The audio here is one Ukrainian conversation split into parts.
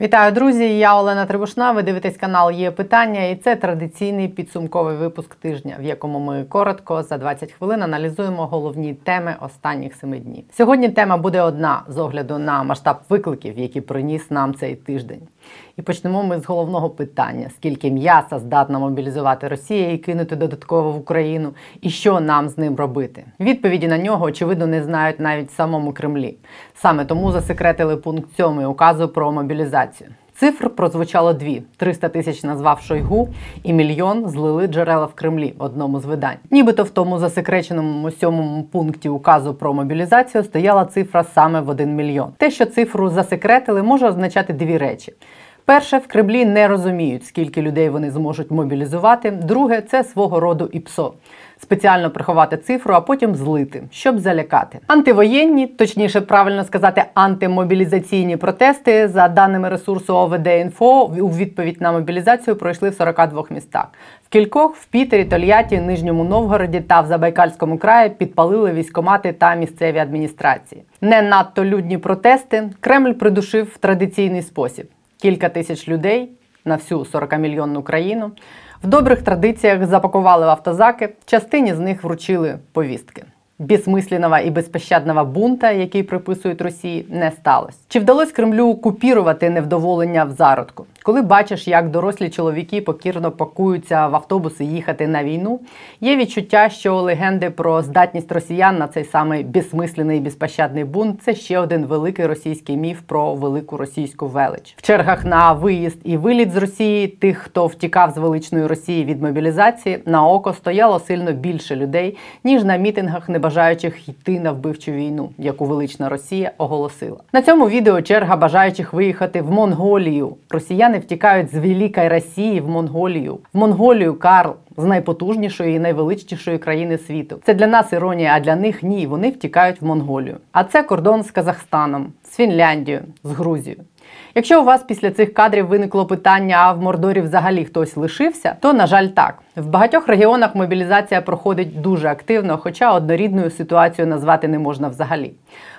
Вітаю, друзі! Я Олена Трибушна. Ви дивитесь канал Є питання, і це традиційний підсумковий випуск тижня, в якому ми коротко за 20 хвилин аналізуємо головні теми останніх семи днів. Сьогодні тема буде одна з огляду на масштаб викликів, які приніс нам цей тиждень. І почнемо ми з головного питання: скільки м'яса здатна мобілізувати Росія і кинути додатково в Україну, і що нам з ним робити? Відповіді на нього очевидно не знають навіть в самому Кремлі. Саме тому засекретили пункт 7 указу про мобілізацію. Цифр прозвучало дві: 300 тисяч назвав Шойгу, і мільйон злили джерела в Кремлі одному з видань. Нібито в тому засекреченому сьомому пункті указу про мобілізацію стояла цифра саме в 1 мільйон. Те, що цифру засекретили, може означати дві речі. Перше, в Кремлі не розуміють, скільки людей вони зможуть мобілізувати. Друге, це свого роду ІПСО. Спеціально приховати цифру, а потім злити, щоб залякати. Антивоєнні, точніше, правильно сказати, антимобілізаційні протести, за даними ресурсу ОВД-інфо, у відповідь на мобілізацію пройшли в 42 містах. В кількох в Пітері, Тольятті, Нижньому Новгороді та в Забайкальському краї підпалили військомати та місцеві адміністрації. Не надто людні протести Кремль придушив в традиційний спосіб кілька тисяч людей на всю 40-мільйонну країну. В добрих традиціях запакували в автозаки, частині з них вручили повістки. Безсмисленного і безпощадного бунта, який приписують Росії, не сталося. Чи вдалося Кремлю купірувати невдоволення в зародку? Коли бачиш, як дорослі чоловіки покірно пакуються в автобуси їхати на війну, є відчуття, що легенди про здатність росіян на цей самий безсмислений і безпощадний бунт це ще один великий російський міф про велику російську велич. В чергах на виїзд і виліт з Росії тих, хто втікав з величної Росії від мобілізації, на око стояло сильно більше людей, ніж на мітингах, не бажаючих йти на вбивчу війну, яку велична Росія оголосила. На цьому відео черга бажаючих виїхати в Монголію. Росіяни втікають з великої Росії в Монголію. В Монголію Карл з найпотужнішої і найвеличнішої країни світу. Це для нас іронія, а для них ні. Вони втікають в Монголію. А це кордон з Казахстаном, з Фінляндією, з Грузією. Якщо у вас після цих кадрів виникло питання, а в Мордорі взагалі хтось лишився, то на жаль, так в багатьох регіонах мобілізація проходить дуже активно, хоча однорідною ситуацію назвати не можна взагалі.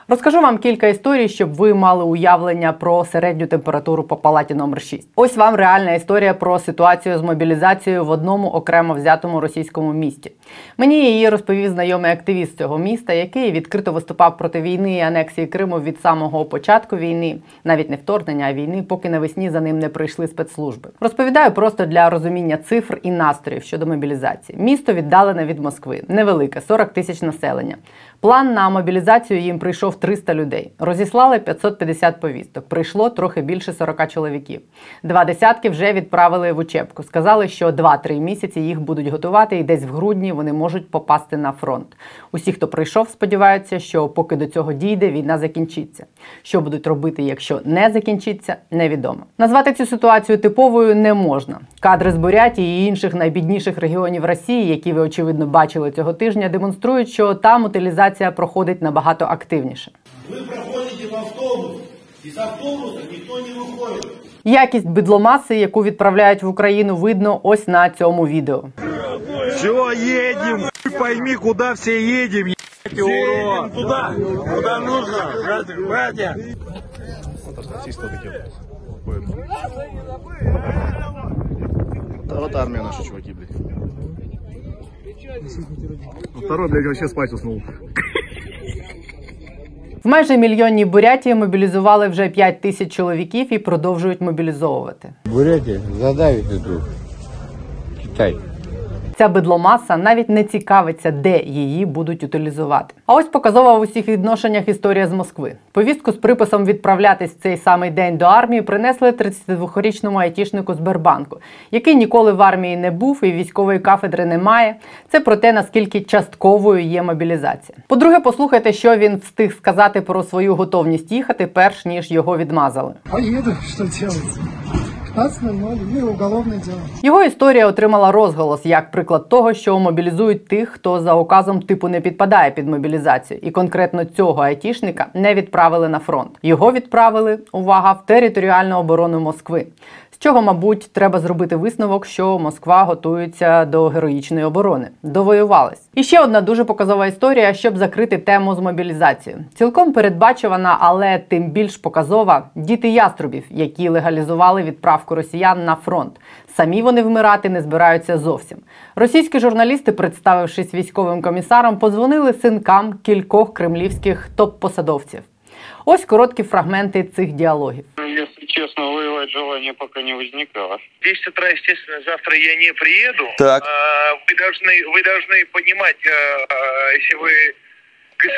Розкажу вам кілька історій, щоб ви мали уявлення про середню температуру по палаті номер 6 Ось вам реальна історія про ситуацію з мобілізацією в одному окремо взятому російському місті. Мені її розповів знайомий активіст цього міста, який відкрито виступав проти війни і анексії Криму від самого початку війни, навіть не вторгнення, а війни, поки навесні за ним не прийшли спецслужби. Розповідаю просто для розуміння цифр і настроїв щодо мобілізації. Місто віддалене від Москви, невелике 40 тисяч населення. План на мобілізацію їм прийшов 300 людей. Розіслали 550 повісток. Прийшло трохи більше 40 чоловіків. Два десятки вже відправили в учебку. Сказали, що 2-3 місяці їх будуть готувати, і десь в грудні вони можуть попасти на фронт. Усі, хто прийшов, сподіваються, що поки до цього дійде, війна закінчиться. Що будуть робити, якщо не закінчиться, невідомо. Назвати цю ситуацію типовою не можна. Кадри з Бурятії і інших найбідніших регіонів Росії, які ви очевидно бачили цього тижня, демонструють, що там утилізація проходить набагато активніше. Вы проходите в автобус, из автобуса никто не выходит. Якість бидломаси, яку відправляють в Україну, видно ось на цьому відео. Все, едем. Хуй Пойми, куда все едем, ебать. Туда, куда нужно, братья, вот армия наши чуваки, блядь. Второй, блядь, вообще спать уснул. В майже мільйонній Бурятії мобілізували вже 5 тисяч чоловіків і продовжують мобілізовувати. Бурятія задавить тут Китай. Ця бидломаса навіть не цікавиться, де її будуть утилізувати. А ось показова в усіх відношеннях історія з Москви. Повістку з приписом відправлятись в цей самий день до армії принесли 32-річному айтішнику з Бербанку, який ніколи в армії не був і військової кафедри не має. Це про те, наскільки частковою є мобілізація. По-друге, послухайте, що він встиг сказати про свою готовність їхати, перш ніж його відмазали. Поеду, что делать? 15.00 и уголовное дело. Його історія отримала розголос як приклад того, що мобілізують тих, хто за указом типу не підпадає під мобілізацію, і конкретно цього айтішника не відправили на фронт. Його відправили увага в територіальну оборону Москви. З чого, мабуть, треба зробити висновок, що Москва готується до героїчної оборони. Довоювались. І ще одна дуже показова історія, щоб закрити тему з мобілізацією. Цілком передбачувана, але тим більш показова діти яструбів, які легалізували відправку росіян на фронт. Самі вони вмирати не збираються зовсім. Російські журналісти, представившись військовим комісаром, позвонили синкам кількох кремлівських топ-посадовців. Ось короткі фрагменти цих діалогів. Если честно, воевать желания пока не возникало. 10 утра, естественно, завтра я не приеду. Так. А, Вы должны, вы должны понимать, э, э, если вы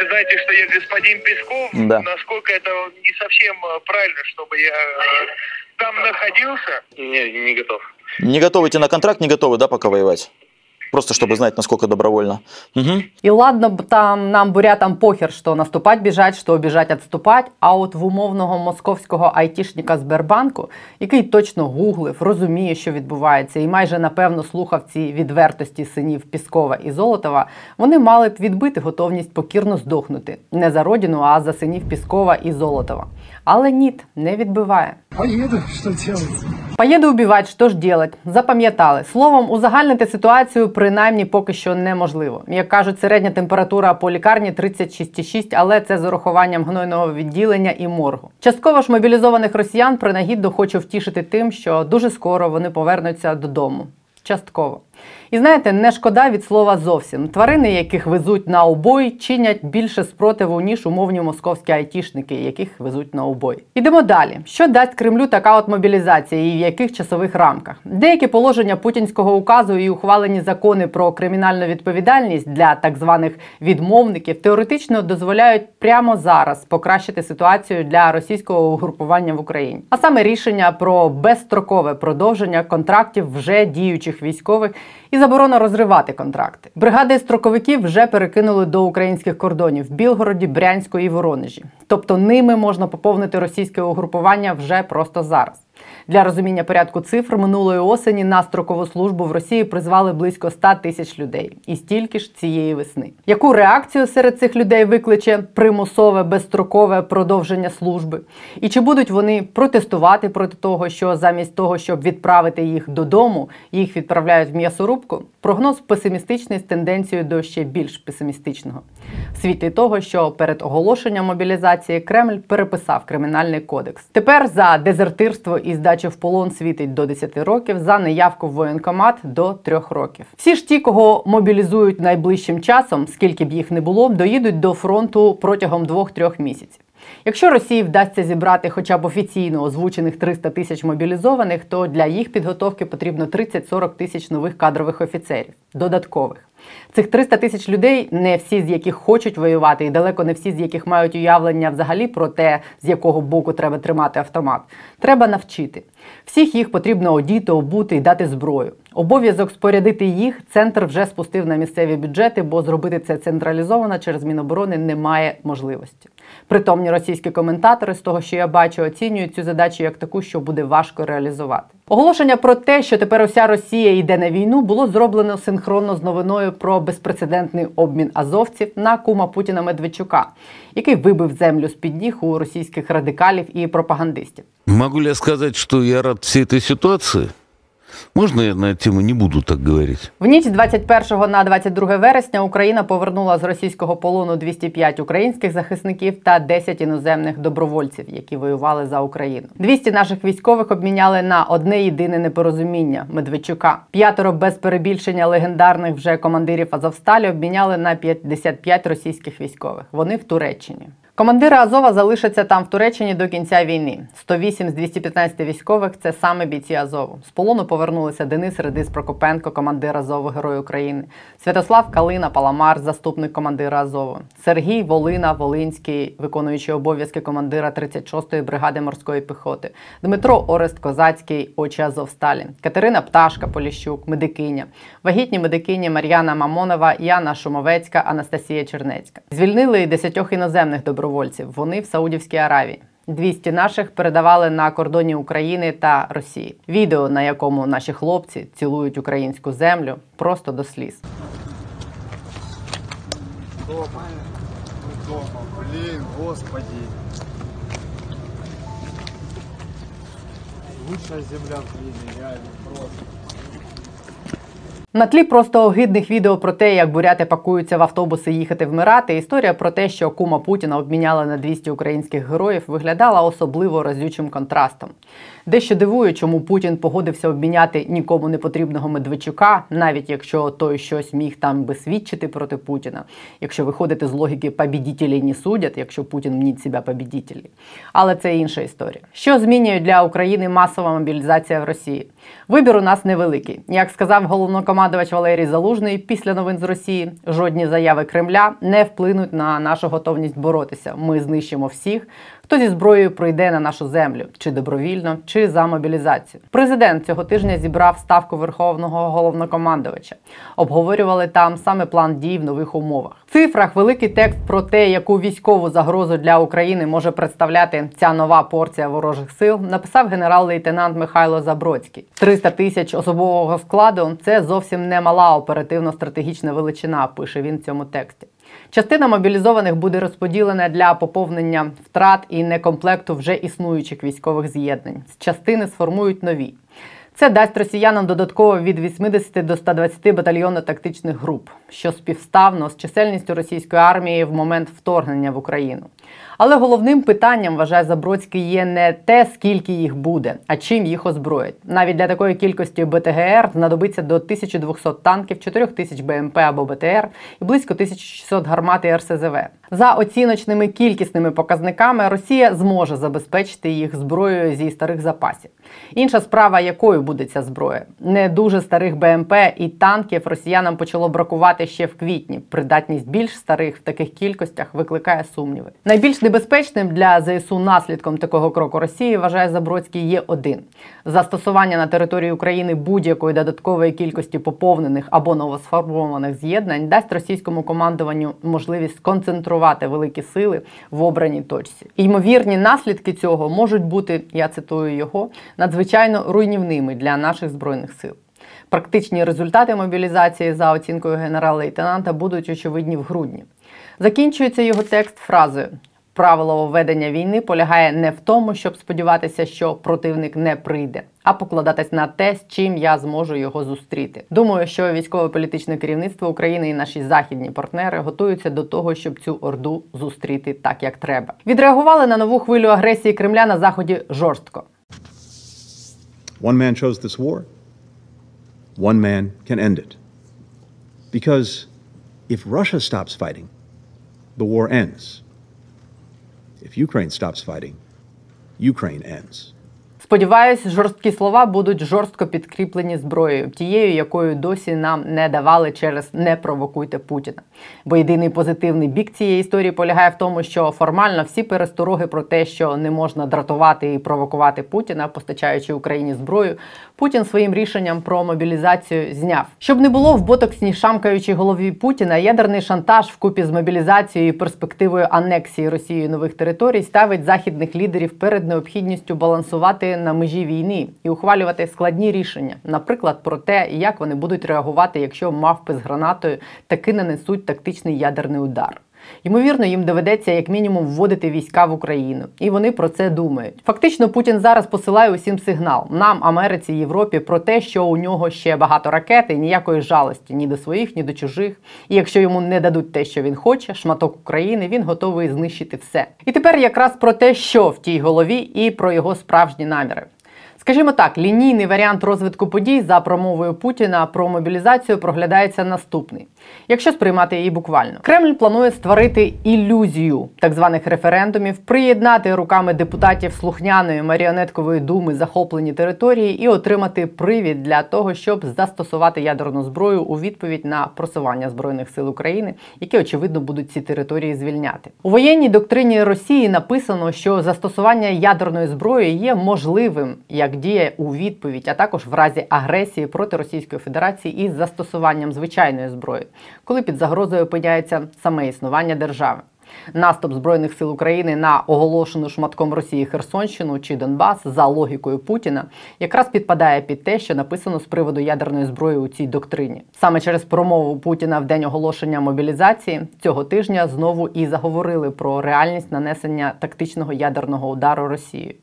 знаете, что я господин Песков, Да. насколько это не совсем э, правильно, чтобы я э, там находился. Не, не готов. Не готовы идти на контракт, не готовы, да, пока воевать? Просто чтобы знать, насколько добровольно. Угу. И ладно б там нам бурятам похер, що наступать біжать, що біжать відступать. А от в умовного московського айтішника Сбербанку, який точно гуглив, розуміє, що відбувається, і майже напевно слухав ці відвертості синів Піскова і Золотова, вони мали б відбити готовність покірно здохнути не за родину, а за синів Піскова і Золотова. Але ніт не відбиває. Поеду, что делать? Поїду убивати, що ж делать? Запам'ятали. Словом, узагальнити ситуацію принаймні поки що неможливо. Як кажуть, середня температура по лікарні 36,6, але це з урахуванням гнойного відділення і моргу. Частково ж мобілізованих росіян принагідно хочу втішити тим, що дуже скоро вони повернуться додому. Частково. І знаєте, не шкода від слова зовсім. Тварини, яких везуть на обой, чинять більше спротиву, ніж умовні московські айтішники, яких везуть на обой. Ідемо далі. Що дасть Кремлю така от мобілізація і в яких часових рамках? Деякі положення путінського указу і ухвалені закони про кримінальну відповідальність для так званих відмовників теоретично дозволяють прямо зараз покращити ситуацію для російського угрупування в Україні. А саме рішення про безстрокове продовження контрактів вже діючих військових і заборона розривати контракти. Бригади строковиків вже перекинули до українських кордонів в Білгороді, Брянську і Воронежі. Тобто ними можна поповнити російське угрупування вже просто зараз. Для розуміння порядку цифр минулої осені на строкову службу в Росії призвали близько 100 тисяч людей, і стільки ж цієї весни. Яку реакцію серед цих людей викличе примусове безстрокове продовження служби? І чи будуть вони протестувати проти того, що замість того, щоб відправити їх додому, їх відправляють в м'ясорубку? Прогноз песимістичний з тенденцією до ще більш песимістичного. В світлі того, що перед оголошенням мобілізації Кремль переписав кримінальний кодекс. Тепер за дезертирство і здачу в полон світить до 10 років, за неявку в воєнкомат до 3 років. Всі ж ті, кого мобілізують найближчим часом, скільки б їх не було, доїдуть до фронту протягом 2-3 місяців. Якщо Росії вдасться зібрати хоча б офіційно озвучених 300 тисяч мобілізованих, то для їх підготовки потрібно 30-40 тисяч нових кадрових офіцерів, додаткових. Цих 300 тисяч людей, не всі з яких хочуть воювати, і далеко не всі з яких мають уявлення взагалі про те, з якого боку треба тримати автомат. Треба навчити. Всіх їх потрібно одіти, обути і дати зброю. Обов'язок спорядити їх центр вже спустив на місцеві бюджети, бо зробити це централізовано через Міноборони немає можливості. Притомні російські коментатори, з того, що я бачу, оцінюють цю задачу як таку, що буде важко реалізувати. Оголошення про те, що тепер уся Росія йде на війну, було зроблено синхронно з новиною про безпрецедентний обмін азовців на кума Путіна Медведчука, який вибив землю з під ніг у російських радикалів і пропагандистів. Могу я сказать, что я рад всей этой ситуации? Можно я на тему не буду так говорить? В ніч з 21 на 22 вересня Україна повернула з російського полону 205 українських захисників та 10 іноземних добровольців, які воювали за Україну. 200 наших військових обміняли на одне єдине непорозуміння Медведчука. П'ятеро без перебільшення легендарних вже командирів Азовсталі обміняли на 55 російських військових. Вони в Туреччині. Командири Азова залишаться там в Туреччині до кінця війни. 108 з 215 військових це саме бійці Азову. З полону повернулися Денис Редис Прокопенко, командир Азову, Герой України, Святослав Калина Паламар, заступник командира Азову, Сергій Волина, Волинський, виконуючий обов'язки командира 36-ї бригади морської піхоти, Дмитро Орест Козацький, очі Азовсталі, Катерина Пташка Поліщук, медикиня, вагітні медикині Мар'яна Мамонова, Яна Шумовецька, Анастасія Чернецька. Звільнили і десятьох іноземних добровольців. Вони в Саудівській Аравії. 200 наших передавали на кордоні України та Росії. Відео, на якому наші хлопці цілують українську землю, просто до сліз. Блин, господи. Лучшая земля в мире, реально, просто. На тлі просто огидних відео про те, як буряти пакуються в автобуси їхати вмирати. Історія про те, що кума Путіна обміняла на 200 українських героїв, виглядала особливо разючим контрастом. Дещо дивує, чому Путін погодився обміняти нікому не потрібного Медведчука, навіть якщо той щось міг там би свідчити проти Путіна. Якщо виходити з логіки побідітелі не судять, якщо Путін мніть себе побідітелі. Але це інша історія. Що змінює для України масова мобілізація в Росії? Вибір у нас невеликий. Як сказав головнокомандувач Валерій Залужний після новин з Росії, жодні заяви Кремля не вплинуть на нашу готовність боротися. Ми знищимо всіх, хто зі зброєю прийде на нашу землю, чи добровільно, чи за мобілізацію. Президент цього тижня зібрав ставку верховного головнокомандувача. Обговорювали там саме план дій в нових умовах. В цифрах великий текст про те, яку військову загрозу для України може представляти ця нова порція ворожих сил, написав генерал-лейтенант Михайло Забродський. 300 тисяч особового складу це зовсім не мала оперативно-стратегічна величина. Пише він в цьому тексті. Частина мобілізованих буде розподілена для поповнення втрат і некомплекту вже існуючих військових з'єднань. Частини сформують нові. Це дасть росіянам додатково від 80 до 120 батальйонно-тактичних груп, що співставно з чисельністю російської армії в момент вторгнення в Україну. Але головним питанням, вважає Забродський, є не те, скільки їх буде, а чим їх озброять. Навіть для такої кількості БТГР знадобиться до 1200 танків, 4000 БМП або БТР і близько 1600 гармат і РСЗВ. За оціночними кількісними показниками, Росія зможе забезпечити їх зброєю зі старих запасів. Інша справа, якою буде ця зброя. Не дуже старих БМП і танків росіянам почало бракувати ще в квітні. Придатність більш старих в таких кількостях викликає сумніви. Найбільш небезпечним для ЗСУ наслідком такого кроку Росії вважає Забродський є один застосування на території України будь-якої додаткової кількості поповнених або новосформованих з'єднань дасть російському командуванню можливість сконцентрувати великі сили в обраній точці. Ймовірні наслідки цього можуть бути, я цитую його, надзвичайно руйнівними для наших збройних сил. Практичні результати мобілізації за оцінкою генерал-лейтенанта будуть очевидні в грудні. Закінчується його текст фразою: правило ведення війни полягає не в тому, щоб сподіватися, що противник не прийде, а покладатись на те, з чим я зможу його зустріти. Думаю, що військово-політичне керівництво України і наші західні партнери готуються до того, щоб цю орду зустріти так, як треба. Відреагували на нову хвилю агресії Кремля на заході жорстко. One man chose this war. One man can end it. Because if Russia stops fighting, the war ends. If Ukraine stops fighting, Ukraine ends. Сподіваюсь, жорсткі слова будуть жорстко підкріплені зброєю, тією, якою досі нам не давали через не провокуйте Путіна. Бо єдиний позитивний бік цієї історії полягає в тому, що формально всі перестороги про те, що не можна дратувати і провокувати Путіна, постачаючи Україні зброю, Путін своїм рішенням про мобілізацію зняв. Щоб не було в ботоксній шамкаючій голові Путіна, ядерний шантаж вкупі з мобілізацією і перспективою анексії Росією нових територій ставить західних лідерів перед необхідністю балансувати на межі війни і ухвалювати складні рішення, наприклад, про те, як вони будуть реагувати, якщо мавпи з гранатою таки нанесуть тактичний ядерний удар. Ймовірно, їм доведеться як мінімум вводити війська в Україну, і вони про це думають. Фактично, Путін зараз посилає усім сигнал нам, Америці, Європі, про те, що у нього ще багато ракет і ніякої жалості ні до своїх, ні до чужих. І якщо йому не дадуть те, що він хоче, шматок України, він готовий знищити все. І тепер якраз про те, що в тій голові, і про його справжні наміри. Скажімо так, лінійний варіант розвитку подій за промовою Путіна про мобілізацію проглядається наступний. Якщо сприймати її буквально, Кремль планує створити ілюзію так званих референдумів, приєднати руками депутатів слухняної маріонеткової думи захоплені території і отримати привід для того, щоб застосувати ядерну зброю у відповідь на просування збройних сил України, які очевидно будуть ці території звільняти. У воєнній доктрині Росії написано, що застосування ядерної зброї є можливим як дія у відповідь, а також в разі агресії проти Російської Федерації із застосуванням звичайної зброї, коли під загрозою опиняється саме існування держави. Наступ збройних сил України на оголошену шматком Росії Херсонщину чи Донбас за логікою Путіна якраз підпадає під те, що написано з приводу ядерної зброї у цій доктрині. Саме через промову Путіна в день оголошення мобілізації цього тижня знову і заговорили про реальність нанесення тактичного ядерного удару Росією.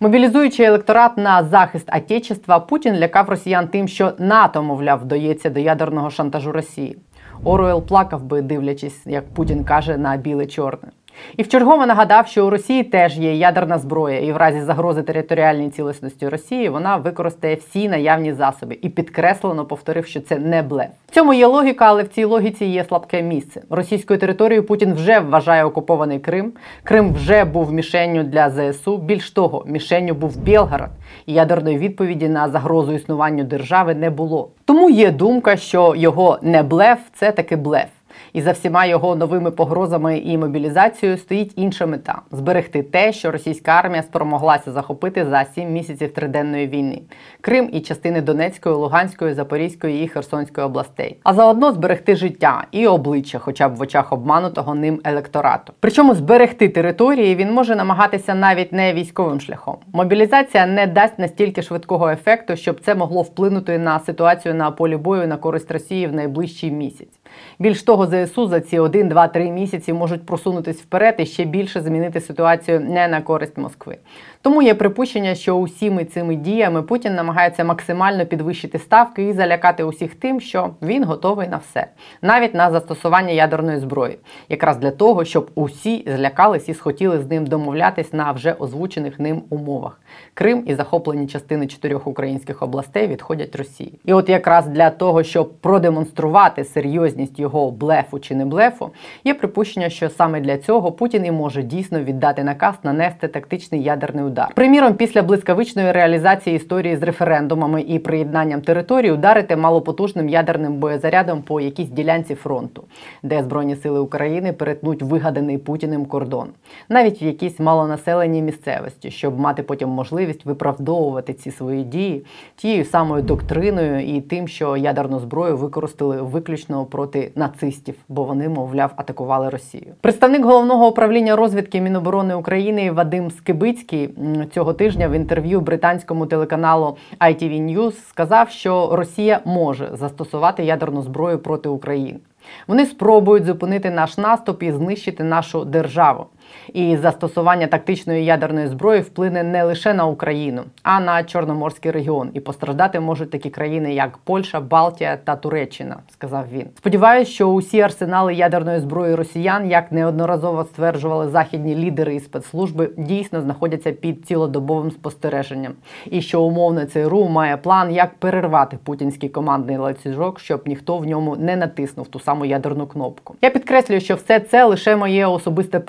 Мобілізуючи електорат на захист Отечества, Путін лякав росіян тим, що НАТО, мовляв, вдається до ядерного шантажу Росії. Оруел плакав би, дивлячись, як Путін каже, на біле-чорне. І вчергово нагадав, що у Росії теж є ядерна зброя, і в разі загрози територіальній цілісності Росії вона використає всі наявні засоби і підкреслено повторив, що це не блеф. В цьому є логіка, але в цій логіці є слабке місце. Російською територією Путін вже вважає окупований Крим. Крим вже був мішенню для ЗСУ. Більш того, мішенню був Білгород, і ядерної відповіді на загрозу існуваннню держави не було. Тому є думка, що його не блеф це таки блеф. І за всіма його новими погрозами і мобілізацією стоїть інша мета зберегти те, що російська армія спромоглася захопити за сім місяців триденної війни: Крим і частини Донецької, Луганської, Запорізької і Херсонської областей, а заодно зберегти життя і обличчя, хоча б в очах обманутого ним електорату. Причому зберегти території він може намагатися навіть не військовим шляхом. Мобілізація не дасть настільки швидкого ефекту, щоб це могло вплинути на ситуацію на полі бою на користь Росії в найближчий місяць. Більш того, ЗСУ за ці 1, 2, 3 місяці можуть просунутись вперед і ще більше змінити ситуацію не на користь Москви. Тому є припущення, що усіми цими діями Путін намагається максимально підвищити ставки і залякати усіх тим, що він готовий на все, навіть на застосування ядерної зброї, якраз для того, щоб усі злякались і схотіли з ним домовлятись на вже озвучених ним умовах. Крим і захоплені частини чотирьох українських областей відходять Росії. І от якраз для того, щоб продемонструвати серйозність його блефу чи не блефу, є припущення, що саме для цього Путін і може дійсно віддати наказ нанести тактичний ядерний удар. Приміром, після блискавичної реалізації історії з референдумами і приєднанням території ударити малопотужним ядерним боєзарядом по якійсь ділянці фронту, де Збройні сили України перетнуть вигаданий Путіним кордон, навіть в якійсь малонаселеній місцевості, щоб мати потім можливість виправдовувати ці свої дії тією самою доктриною і тим, що ядерну зброю використали виключно проти нацистів, бо вони, мовляв, атакували Росію. Представник головного управління розвідки Міноборони України Вадим Скибицький цього тижня в інтерв'ю британському телеканалу ITV News сказав, що Росія може застосувати ядерну зброю проти України. Вони спробують зупинити наш наступ і знищити нашу державу. І застосування тактичної ядерної зброї вплине не лише на Україну, а на Чорноморський регіон. І постраждати можуть такі країни, як Польща, Балтія та Туреччина, сказав він. Сподіваюсь, що усі арсенали ядерної зброї росіян, як неодноразово стверджували західні лідери і спецслужби, дійсно знаходяться під цілодобовим спостереженням, і що умовне ЦРУ має план, як перервати путінський командний ланцюжок, щоб ніхто в ньому не натиснув ту саму ядерну кнопку. Я підкреслюю, що все це лише моє особисте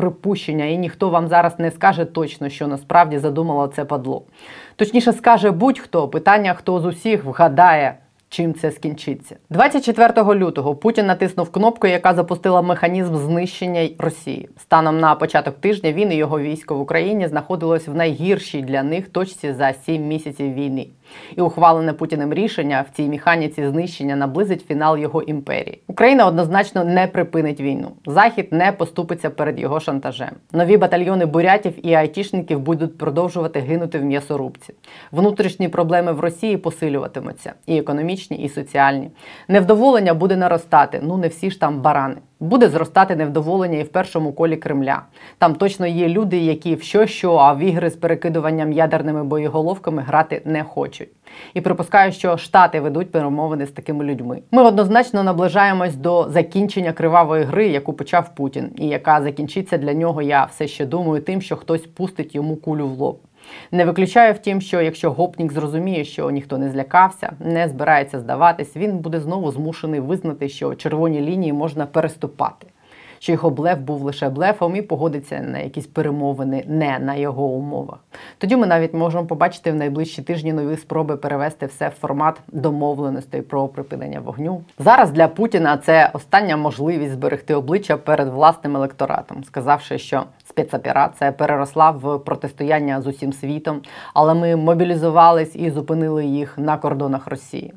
припущення, і ніхто вам зараз не скаже точно, що насправді задумало це падло. Точніше, скаже будь-хто питання, хто з усіх вгадає. Чим це скінчиться 24 лютого Путін натиснув кнопку, яка запустила механізм знищення Росії. Станом на початок тижня він і його військо в Україні знаходилось в найгіршій для них точці за 7 місяців війни. І ухвалене Путіним рішення в цій механіці знищення наблизить фінал його імперії. Україна однозначно не припинить війну. Захід не поступиться перед його шантажем. Нові батальйони бурятів і айтішників будуть продовжувати гинути в м'ясорубці. Внутрішні проблеми в Росії посилюватимуться і економічні, і соціальні. Невдоволення буде наростати. Ну не всі ж там барани. Буде зростати невдоволення і в першому колі Кремля. Там точно є люди, які в що що, а в ігри з перекидуванням ядерними боєголовками грати не хочуть. І припускаю, що штати ведуть перемовини з такими людьми. Ми однозначно наближаємось до закінчення кривавої гри, яку почав Путін, і яка закінчиться для нього. Я все ще думаю, тим, що хтось пустить йому кулю в лоб. Не виключаю втім, що якщо гопнік зрозуміє, що ніхто не злякався, не збирається здаватись, він буде знову змушений визнати, що червоні лінії можна переступати, що його блеф був лише блефом і погодиться на якісь перемовини не на його умовах. Тоді ми навіть можемо побачити в найближчі тижні нові спроби перевести все в формат домовленостей про припинення вогню. Зараз для Путіна це остання можливість зберегти обличчя перед власним електоратом, сказавши, що спецоперація переросла в протистояння з усім світом, але ми мобілізувались і зупинили їх на кордонах Росії.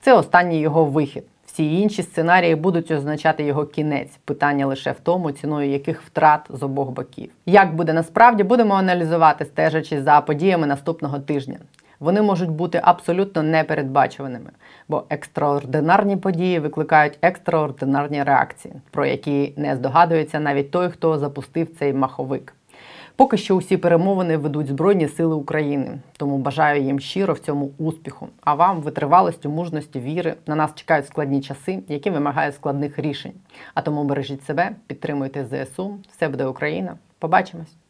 Це останній його вихід. Всі інші сценарії будуть означати його кінець. Питання лише в тому, ціною яких втрат з обох боків. Як буде насправді, будемо аналізувати, стежачи за подіями наступного тижня. Вони можуть бути абсолютно непередбачуваними, бо екстраординарні події викликають екстраординарні реакції, про які не здогадується навіть той, хто запустив цей маховик. Поки що усі перемовини ведуть Збройні Сили України, тому бажаю їм щиро в цьому успіху. А вам витривалості, мужності, віри. На нас чекають складні часи, які вимагають складних рішень. А тому бережіть себе, підтримуйте ЗСУ. Все буде Україна. Побачимось.